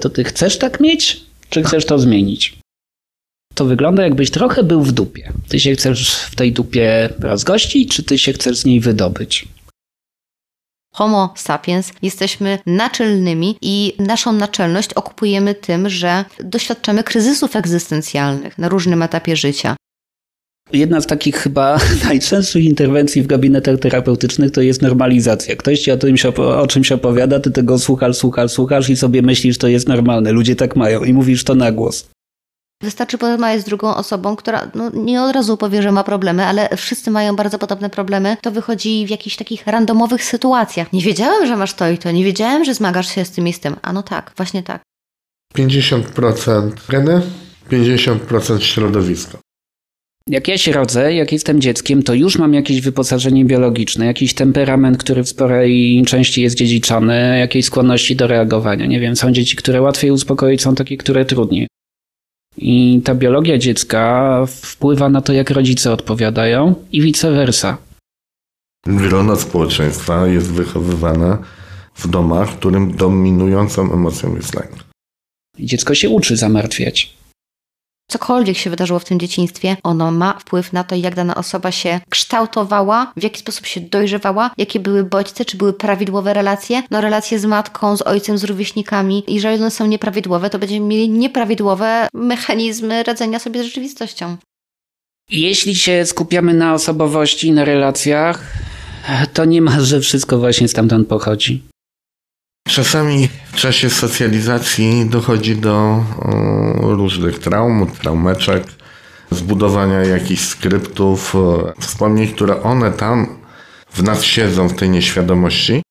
To ty chcesz tak mieć, czy chcesz to zmienić? To wygląda jakbyś trochę był w dupie. Ty się chcesz w tej dupie rozgościć, czy ty się chcesz z niej wydobyć? Homo sapiens jesteśmy naczelnymi i naszą naczelność okupujemy tym, że doświadczamy kryzysów egzystencjalnych na różnym etapie życia. Jedna z takich chyba najczęstszych interwencji w gabinetach terapeutycznych to jest normalizacja. Ktoś ci o, tym się, o czymś opowiada, ty tego słuchasz, słuchasz, słuchasz i sobie myślisz, że to jest normalne. Ludzie tak mają i mówisz to na głos. Wystarczy porozmawiać z drugą osobą, która no, nie od razu powie, że ma problemy, ale wszyscy mają bardzo podobne problemy. To wychodzi w jakichś takich randomowych sytuacjach. Nie wiedziałem, że masz to i to, nie wiedziałem, że zmagasz się z tym i z tym. A no tak, właśnie tak. 50% geny, 50% środowisko. Jak ja się rodzę, jak jestem dzieckiem, to już mam jakieś wyposażenie biologiczne, jakiś temperament, który w sporej części jest dziedziczony, jakieś skłonności do reagowania. Nie wiem, są dzieci, które łatwiej uspokoić, są takie, które trudniej. I ta biologia dziecka wpływa na to, jak rodzice odpowiadają i vice versa. Grono społeczeństwa jest wychowywane w domach, w którym dominującą emocją jest lęk. Dziecko się uczy zamartwiać cokolwiek się wydarzyło w tym dzieciństwie, ono ma wpływ na to, jak dana osoba się kształtowała, w jaki sposób się dojrzewała, jakie były bodźce, czy były prawidłowe relacje. No relacje z matką, z ojcem, z rówieśnikami. Jeżeli one są nieprawidłowe, to będziemy mieli nieprawidłowe mechanizmy radzenia sobie z rzeczywistością. Jeśli się skupiamy na osobowości, na relacjach, to nie ma, że wszystko właśnie stamtąd pochodzi. Czasami w czasie socjalizacji dochodzi do różnych traum, traumeczek, zbudowania jakichś skryptów, wspomnień, które one tam w nas siedzą w tej nieświadomości.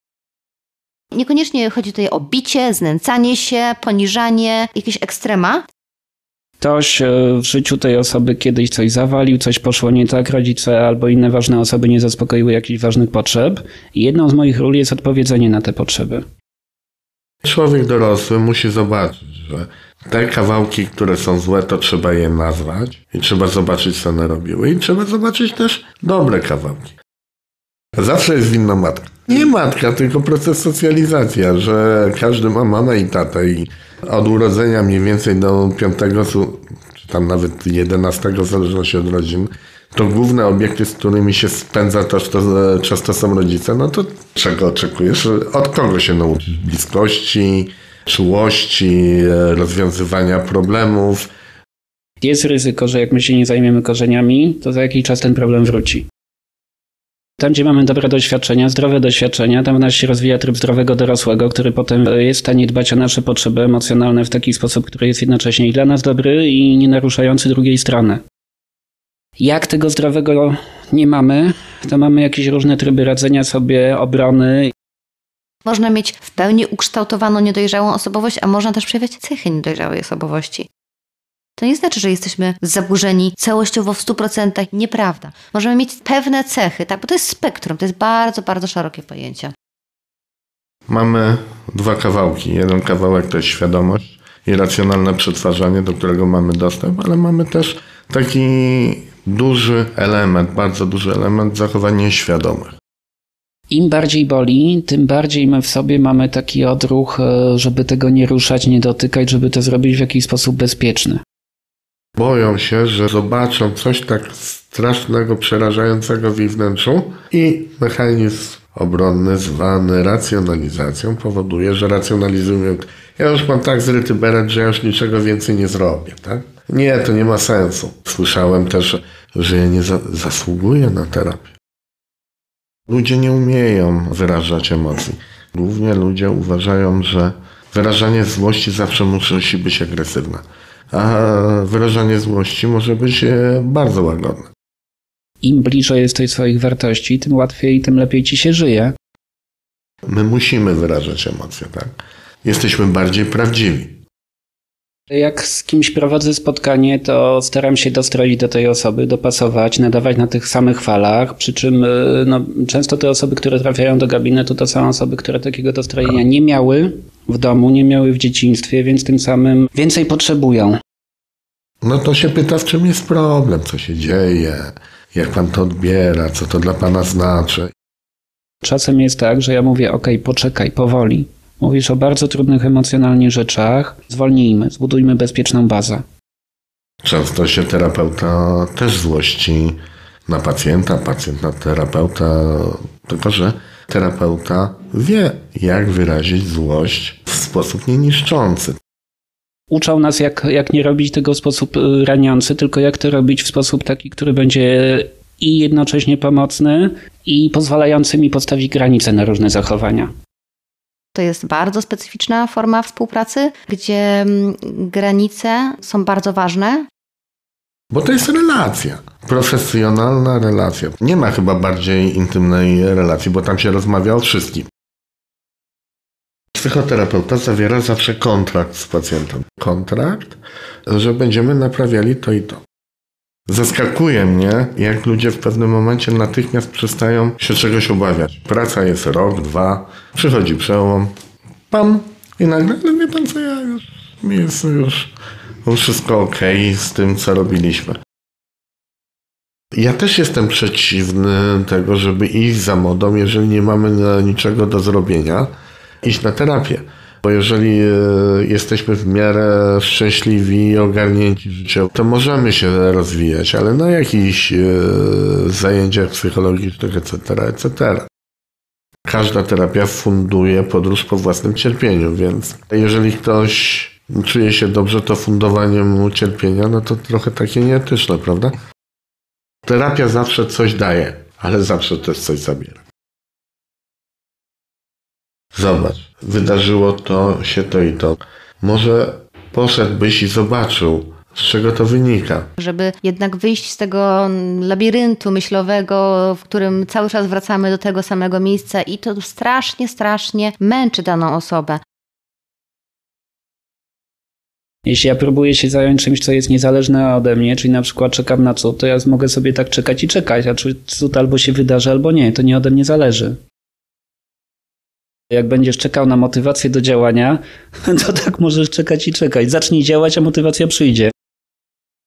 Niekoniecznie chodzi tutaj o bicie, znęcanie się, poniżanie, jakieś ekstrema. Ktoś e, w życiu tej osoby kiedyś coś zawalił, coś poszło nie tak, rodzice albo inne ważne osoby nie zaspokoiły jakichś ważnych potrzeb. I jedną z moich ról jest odpowiedzenie na te potrzeby. Człowiek dorosły musi zobaczyć, że te kawałki, które są złe, to trzeba je nazwać i trzeba zobaczyć, co one robiły. I trzeba zobaczyć też dobre kawałki. Zawsze jest winna matka. Nie matka, tylko proces socjalizacja, że każdy ma mamę i tatę i od urodzenia mniej więcej do piątego, czy tam nawet jedenastego, w zależności od rodzin, to główne obiekty, z którymi się spędza to, to często są rodzice, no to czego oczekujesz? Od kogo się nauczyć? Bliskości, czułości, rozwiązywania problemów. Jest ryzyko, że jak my się nie zajmiemy korzeniami, to za jakiś czas ten problem wróci. Tam, gdzie mamy dobre doświadczenia, zdrowe doświadczenia, tam w nas się rozwija tryb zdrowego dorosłego, który potem jest w stanie dbać o nasze potrzeby emocjonalne w taki sposób, który jest jednocześnie i dla nas dobry i nie naruszający drugiej strony. Jak tego zdrowego nie mamy, to mamy jakieś różne tryby radzenia sobie, obrony. Można mieć w pełni ukształtowaną niedojrzałą osobowość, a można też przejawiać cechy niedojrzałej osobowości. To nie znaczy, że jesteśmy zaburzeni całościowo w 100%. Nieprawda. Możemy mieć pewne cechy, tak? bo to jest spektrum, to jest bardzo, bardzo szerokie pojęcie. Mamy dwa kawałki. Jeden kawałek to jest świadomość i racjonalne przetwarzanie, do którego mamy dostęp, ale mamy też taki duży element, bardzo duży element zachowań nieświadomych. Im bardziej boli, tym bardziej my w sobie mamy taki odruch, e, żeby tego nie ruszać, nie dotykać, żeby to zrobić w jakiś sposób bezpieczny. Boją się, że zobaczą coś tak strasznego, przerażającego w ich wnętrzu i mechanizm obronny zwany racjonalizacją powoduje, że racjonalizują. Ja już mam tak zryty beret, że ja już niczego więcej nie zrobię, tak? Nie, to nie ma sensu. Słyszałem też, że ja nie za zasługuję na terapię. Ludzie nie umieją wyrażać emocji. Głównie ludzie uważają, że wyrażanie złości zawsze musi być agresywne, a wyrażanie złości może być e, bardzo łagodne. Im bliżej jesteś swoich wartości, tym łatwiej, tym lepiej ci się żyje. My musimy wyrażać emocje, tak? Jesteśmy bardziej prawdziwi. Jak z kimś prowadzę spotkanie, to staram się dostroić do tej osoby, dopasować, nadawać na tych samych falach, przy czym y, no, często te osoby, które trafiają do gabinetu, to są osoby, które takiego dostrojenia nie miały w domu, nie miały w dzieciństwie, więc tym samym więcej potrzebują. No to się pyta, w czym jest problem, co się dzieje, jak pan to odbiera, co to dla pana znaczy. Czasem jest tak, że ja mówię, ok, poczekaj, powoli, Mówisz o bardzo trudnych emocjonalnie rzeczach. Zwolnijmy, zbudujmy bezpieczną bazę. Często się terapeuta też złości na pacjenta, pacjent na terapeuta, tylko że terapeuta wie, jak wyrazić złość w sposób nieniszczący. Uczą nas, jak, jak nie robić tego w sposób y, raniący, tylko jak to robić w sposób taki, który będzie i jednocześnie pomocny, i pozwalający mi postawić granice na różne zachowania. To jest bardzo specyficzna forma współpracy, gdzie mm, granice są bardzo ważne. Bo to jest relacja. Profesjonalna relacja. Nie ma chyba bardziej intymnej relacji, bo tam się rozmawia o wszystkim. Psychoterapeuta zawiera zawsze kontrakt z pacjentem. Kontrakt, że będziemy naprawiali to i to. Zaskakuje mnie, jak ludzie w pewnym momencie natychmiast przestają się czegoś obawiać. Praca jest rok, dwa, przychodzi przełom, pam i nagle, ale wie pan co, ja już, mi jest już wszystko ok z tym, co robiliśmy. Ja też jestem przeciwny tego, żeby iść za modą, jeżeli nie mamy niczego do zrobienia, iść na terapię. Bo jeżeli e, jesteśmy w miarę szczęśliwi i ogarnięci życiowo, to możemy się rozwijać, ale na jakichś e, zajęciach psychologicznych, etc., etc. Każda terapia funduje podróż po własnym cierpieniu, więc jeżeli ktoś czuje się dobrze, to fundowanie mu cierpienia, no to trochę takie nieetyczne, prawda? Terapia zawsze coś daje, ale zawsze też coś zabiera. Zobacz, wydarzyło to się to i to. Może poszedłbyś i zobaczył, z czego to wynika. Żeby jednak wyjść z tego labiryntu myślowego, w którym cały czas wracamy do tego samego miejsca i to strasznie, strasznie męczy daną osobę. Jeśli ja próbuję się zająć czymś, co jest niezależne ode mnie, czyli na przykład czekam na cud, to ja mogę sobie tak czekać i czekać, a czy cud albo się wydarzy, albo nie, to nie ode mnie zależy. Jak będziesz czekał na motywację do działania, to tak możesz czekać i czekać. Zacznij działać, a motywacja przyjdzie.